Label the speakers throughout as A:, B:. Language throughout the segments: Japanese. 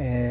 A: えー、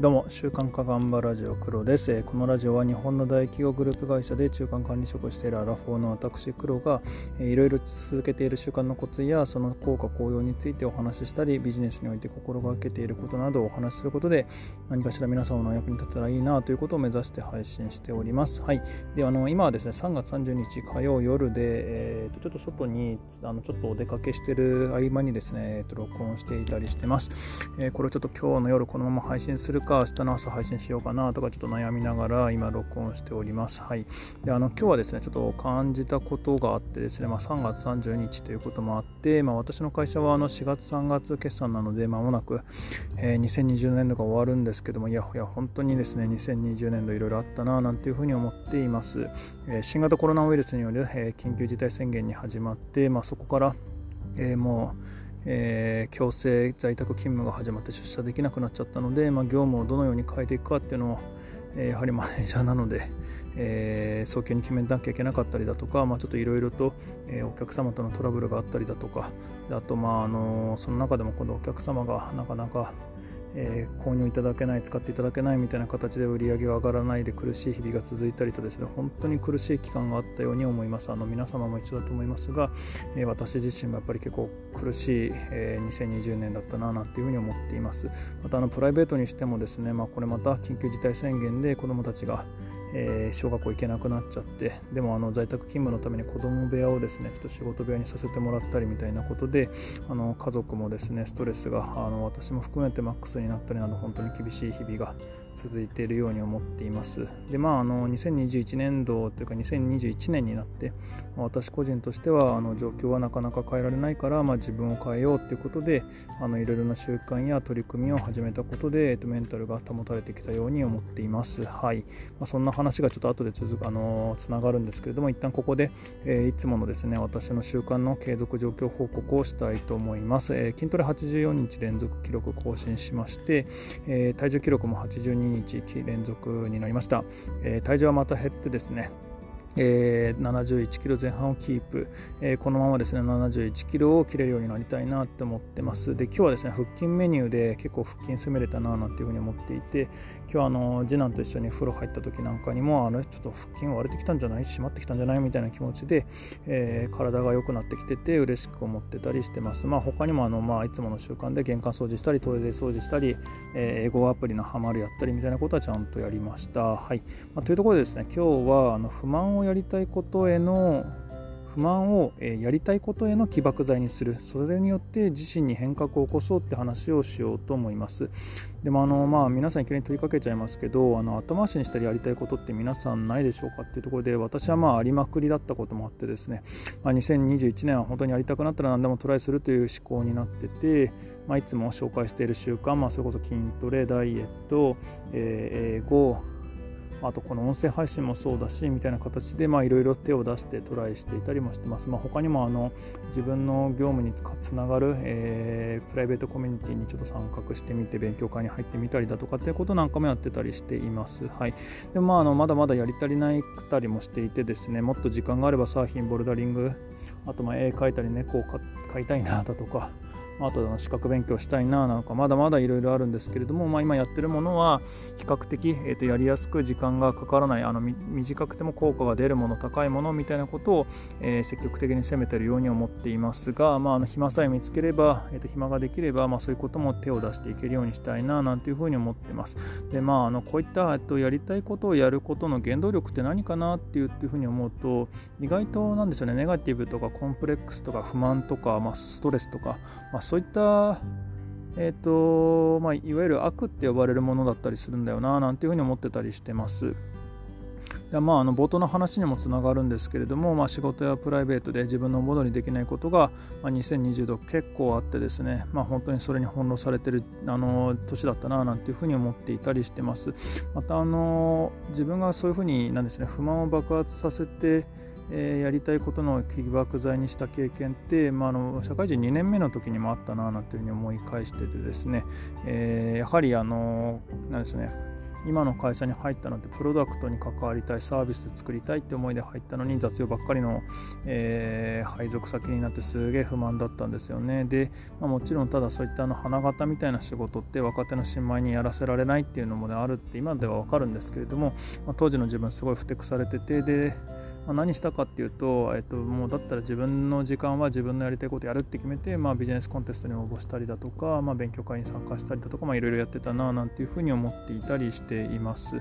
A: どうも週刊化頑張ラジオ黒です、えー、このラジオは日本の大企業グループ会社で中間管理職をしているアラフォーの私黒が、えー、いろいろ続けている習慣のコツやその効果効用についてお話ししたりビジネスにおいて心がけていることなどをお話しすることで何かしら皆様の役に立てたらいいなということを目指して配信しております。はい。であの今はですね3月30日火曜夜で、えー、とちょっと外にあのちょっとお出かけしてる合間にですね、えー、と録音していたりしてます、えー、これをちょっと今日の夜このまま配信するか、明日の朝配信しようかなとかちょっと悩みながら今録音しております。はい。で、あの、今日はですね、ちょっと感じたことがあってですね、まあ、3月30日ということもあって、まあ、私の会社はあの4月3月決算なので、まもなく、えー、2020年度が終わるんですけども、いやいや、本当にですね、2020年度いろいろあったな、なんていうふうに思っています。えー、新型コロナウイルスによる、えー、緊急事態宣言に始まって、まあ、そこから、えもう、えー、強制在宅勤務が始まって出社できなくなっちゃったので、まあ、業務をどのように変えていくかっていうのを、えー、やはりマネージャーなので、えー、早急に決めなきゃいけなかったりだとか、まあ、ちょっといろいろと、え、お客様とのトラブルがあったりだとかあと、まああのその中でもこのお客様がなかなかえー、購入いただけない使っていただけないみたいな形で売り上げが上がらないで苦しい日々が続いたりとですね本当に苦しい期間があったように思います。あの皆様も一緒だと思いますが、えー、私自身もやっぱり結構苦しい、えー、2020年だったななんていうふうに思っています。またあのプライベートにしてもですね、まあ、これまた緊急事態宣言で子どもたちがえー、小学校行けなくなっちゃってでもあの在宅勤務のために子供部屋をですねちょっと仕事部屋にさせてもらったりみたいなことであの家族もですねストレスがあの私も含めてマックスになったりなど本当に厳しい日々が続いているように思っています。でまああの2021年度というか2021年になって私個人としてはあの状況はなかなか変えられないから、まあ、自分を変えようということであのいろいろな習慣や取り組みを始めたことで、えっと、メンタルが保たれてきたように思っています。はい、まあ、そんな話がちょっと後で続くあのつながるんですけれども一旦ここで、えー、いつものですね私の習慣の継続状況報告をしたいと思います、えー、筋トレ84日連続記録更新しまして、えー、体重記録も82日連続になりました、え体重はまた減ってですねえー、71キロ前半をキープ、えー、このままですね71キロを切れるようになりたいなって思ってます。で今日はですね腹筋メニューで結構腹筋攻めれたななんていうふうに思っていて今日はあの次男と一緒に風呂入った時なんかにもあのちょっと腹筋割れてきたんじゃない？締まってきたんじゃない？みたいな気持ちで、えー、体が良くなってきてて嬉しく思ってたりしてます。まあ他にもあの、まあ、いつもの習慣で玄関掃除したりトイレ掃除したり、えー、英語アプリのハマるやったりみたいなことはちゃんとやりました。はい、まあ、というところでですね今日はあの不満ををやりたいことへの不満をやりたいことへの起爆剤にする。それによって自身に変革を起こそうって話をしようと思います。でもあのまあ皆さんいきなり問いかけちゃいますけどあの後回しにしたりやりたいことって皆さんないでしょうかっていうところで私はまあありまくりだったこともあってですね、まあ、2021年は本当にやりたくなったら何でもトライするという思考になってて、まあ、いつも紹介している習慣、まあ、それこそ筋トレダイエット、えー、英語あとこの音声配信もそうだしみたいな形でいろいろ手を出してトライしていたりもしてます、まあ、他にもあの自分の業務につながる、えー、プライベートコミュニティにちょっと参画してみて勉強会に入ってみたりだとかっていうことなんかもやってたりしています、はい、でまああのまだまだやり足りないくたりもしていてですねもっと時間があればサーフィンボルダリングあとま絵描いたり猫を飼いたいなだとかあとの資格勉強したいななんかまだまだいろいろあるんですけれども、まあ、今やってるものは比較的、えー、とやりやすく時間がかからないあの短くても効果が出るもの高いものみたいなことを、えー、積極的に攻めてるように思っていますが、まあ、あの暇さえ見つければ、えー、と暇ができれば、まあ、そういうことも手を出していけるようにしたいななんていうふうに思ってます。でまあ、あのこういった、えっと、やりたいことをやることの原動力って何かなっていうっていうふうに思うと意外となんですよねネガティブとかコンプレックスとか不満とか、まあ、ストレスとか、まあ、そういったえーとまあ、いわゆる悪って呼ばれるものだったりするんだよななんていうふうに思ってたりしてます。でまあ、あの冒頭の話にもつながるんですけれども、まあ、仕事やプライベートで自分のものにできないことが、まあ、2020度結構あってですね、まあ、本当にそれに翻弄されてるあの年だったななんていうふうに思っていたりしてます。またあの自分がそういうふうになんですね不満を爆発させてえ、やりたいことの起爆剤にした経験って、まあ、あの社会人2年目の時にもあったななんていうふうに思い返しててですね、えー、やはりあのなんですね。今の会社に入ったのってプロダクトに関わりたいサービス作りたいって思いで入ったのに雑用ばっかりの、えー、配属先になってすげえ不満だったんですよね。で、まあ、もちろんただそういったあの花形みたいな仕事って若手の新米にやらせられないっていうのも、ね、あるって今では分かるんですけれども、まあ、当時の自分すごいふてくされててでまあ、何したかっていうと、えっと、もうだったら自分の時間は自分のやりたいことやるって決めて、まあ、ビジネスコンテストに応募したりだとか、まあ、勉強会に参加したりだとか、まあ、いろいろやってたななんていうふうに思っていたりしています。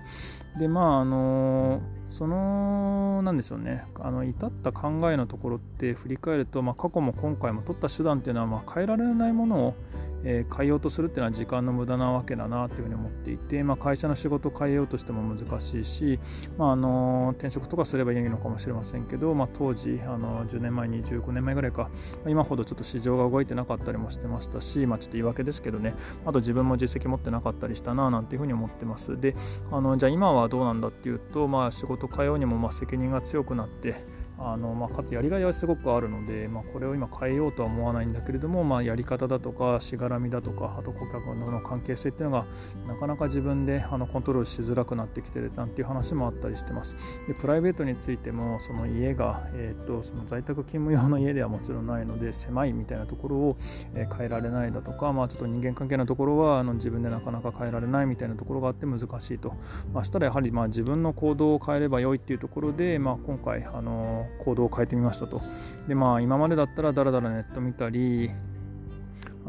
A: でまああのそのなんでしょうねあの至った考えのところって振り返ると、まあ、過去も今回も取った手段っていうのは、まあ、変えられないものをえ、変えようとするっていうのは時間の無駄なわけだなというふうに思っていて、まあ、会社の仕事を変えようとしても難しいし、まあ、あの転職とかすればいいのかもしれませんけど、まあ、当時あの10年前25年前ぐらいか今ほどちょっと市場が動いてなかったりもしてましたし、まあ、ちょっと言い訳ですけどねあと自分も実績持ってなかったりしたななんていうふうに思ってます。であのじゃあ今はどうなんだっていうと、まあ、仕事変えようにもま責任が強くなってあのまあ、かつやりがいはすごくあるので、まあ、これを今変えようとは思わないんだけれども、まあ、やり方だとかしがらみだとかあと顧客の関係性っていうのがなかなか自分であのコントロールしづらくなってきてるなんていう話もあったりしてます。でプライベートについてもその家が、えーと、その在宅勤務用の家ではもちろんないので狭いみたいなところを、え変えられないだとか、まあ、ちょっと人間関係のところはあの自分でなかなか変えられないみたいなところがあって難しいと、まあ、したらやはりまあ自分の行動を変えれば良いっていうところで、まあ、今回あの行動を変えてみましたと。でまあ今までだったらだらだらネット見たり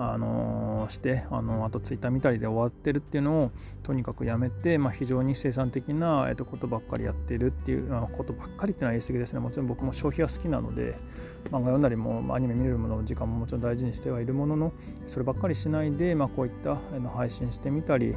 A: あのしてあのあとツイッター見たりで終わってるっていうのをとにかくやめて、まあ、非常に生産的な、えっと、ことばっかりやってるっていうことばっかりっていうのは言い過ぎですね。もちろん僕も消費は好きなので漫画読んだりもアニメ見るもの時間ももちろん大事にしてはいるもののそればっかりしないで、まあ、こういった配信してみたり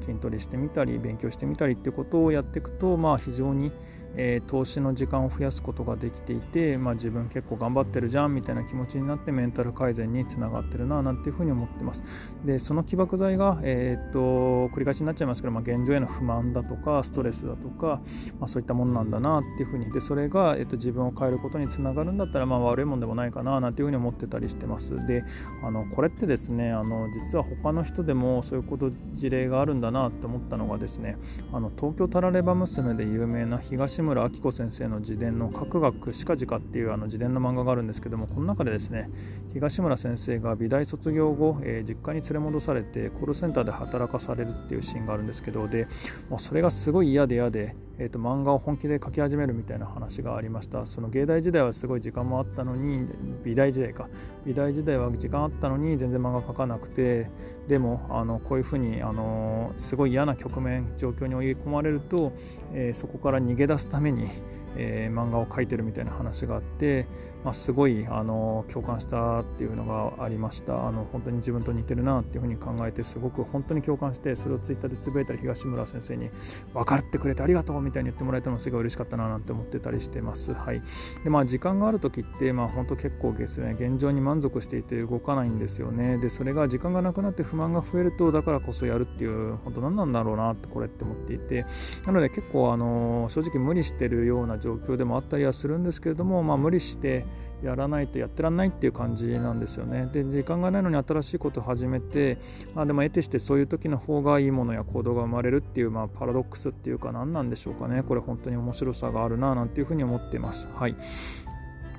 A: 筋トレしてみたり勉強してみたりっていうことをやっていくと、まあ、非常にえー、投資の時間を増やすことができていて、まあ、自分結構頑張ってるじゃんみたいな気持ちになってメンタル改善につながってるななんていうふうに思ってます。でその起爆剤が、えー、っと繰り返しになっちゃいますけど、まあ、現状への不満だとかストレスだとか、まあ、そういったものなんだなっていうふうに。でそれが、えー、っと自分を変えることにつながるんだったら、まあ、悪いもんでもないかななんていうふうに思ってたりしてます。であのこれってですねあの実は他の人でもそういうこと事例があるんだなって思ったのがですねあの東京タラレバ娘で有名な東村明子先生の自伝の「各学しかじか」っていうあの自伝の漫画があるんですけどもこの中でですね東村先生が美大卒業後、えー、実家に連れ戻されてコールセンターで働かされるっていうシーンがあるんですけどでもうそれがすごい嫌で嫌で、えーと、漫画を本気で描き始めるみたいな話がありました。その芸大時代はすごい時間もあったのに美大時代か。美大時代は時間あったのに全然漫画描かなくてでもあのこういうふうにあのすごい嫌な局面状況に追い込まれると、えー、そこから逃げ出すために、えー、漫画を描いてるみたいな話があってまあ、すごいあの共感したっていうのがありましたあの本当に自分と似てるなっていうふうに考えてすごく本当に共感してそれをツイッターでつぶやいたり東村先生に分かってくれてありがとうみたいに言ってもらえたのすごい嬉しかったななんて思ってたりしてます。はいでまあ、時間がある時って、まあ、本当結構ですね現状に満足していて動かないんですよね。でそれが時間がなくなって不満が増えるとだからこそやるっていう本当何なんだろうなってこれって思っていてなので結構あの正直無理してるような状況でもあったりはするんですけれども、まあ、無理してやらないとやってらんないっていう感じなんですよね。で時間がないのに新しいことを始めて、まあ、でも得てしてそういう時の方がいいものや行動が生まれるっていう、まあ、パラドックスっていうか何なんでしょうかねこれ本当に面白さがあるななんていうふうに思っています。はい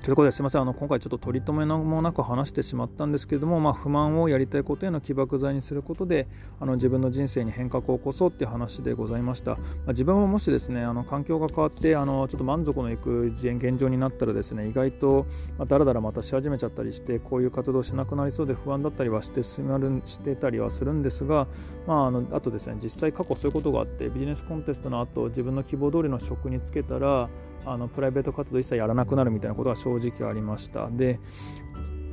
A: ということですみません。あの今回ちょっと取り留めもなく話してしまったんですけれども、まあ、不満をやりたいことへの起爆剤にすることであの自分の人生に変革を起こそうっていう話でございました、まあ、自分ももしですねあの環境が変わってあのちょっと満足のいく現状になったらですね意外と、だらだらまたし始めちゃったりしてこういう活動しなくなりそうで不安だったりはして進まるしてたりはするんですが、まあ、あのあとですね実際過去そういうことがあってビジネスコンテストの後自分の希望通りの職に就けたらあのプライベート活動一切やらなくなるみたいなことは正直ありました。で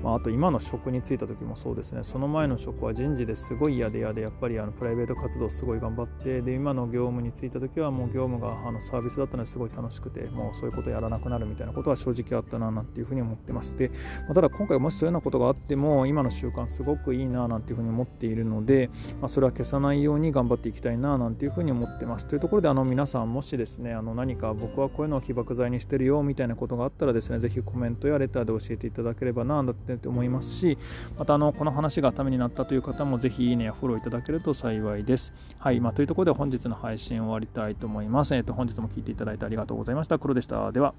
A: まあ、あと今の職に就いた時もそうですね。その前の職は人事ですごい嫌で嫌でやっぱりあのプライベート活動すごい頑張ってで今の業務に就いた時はもう業務があのサービスだったのですごい楽しくてもうそういうことやらなくなるみたいなことは正直あったななんていうふうに思ってます。で、まあ、ただ今回もしそういうようなことがあっても今の習慣すごくいいななんていうふうに思っているので、まあ、それは消さないように頑張っていきたいななんていうふうに思ってます。というところであの皆さんもしですねあの何か僕はこういうのを起爆剤にしてるよみたいなことがあったらですねぜひコメントやレターで教えていただければななんてたいと思いますしまたあのこの話がためになったという方もぜひいいねやフォローいただけると幸いです。はい、まあ、というところで本日の配信終わりたいと思います。えっと、本日も聞いていただいてありがとうございました。黒でした。では。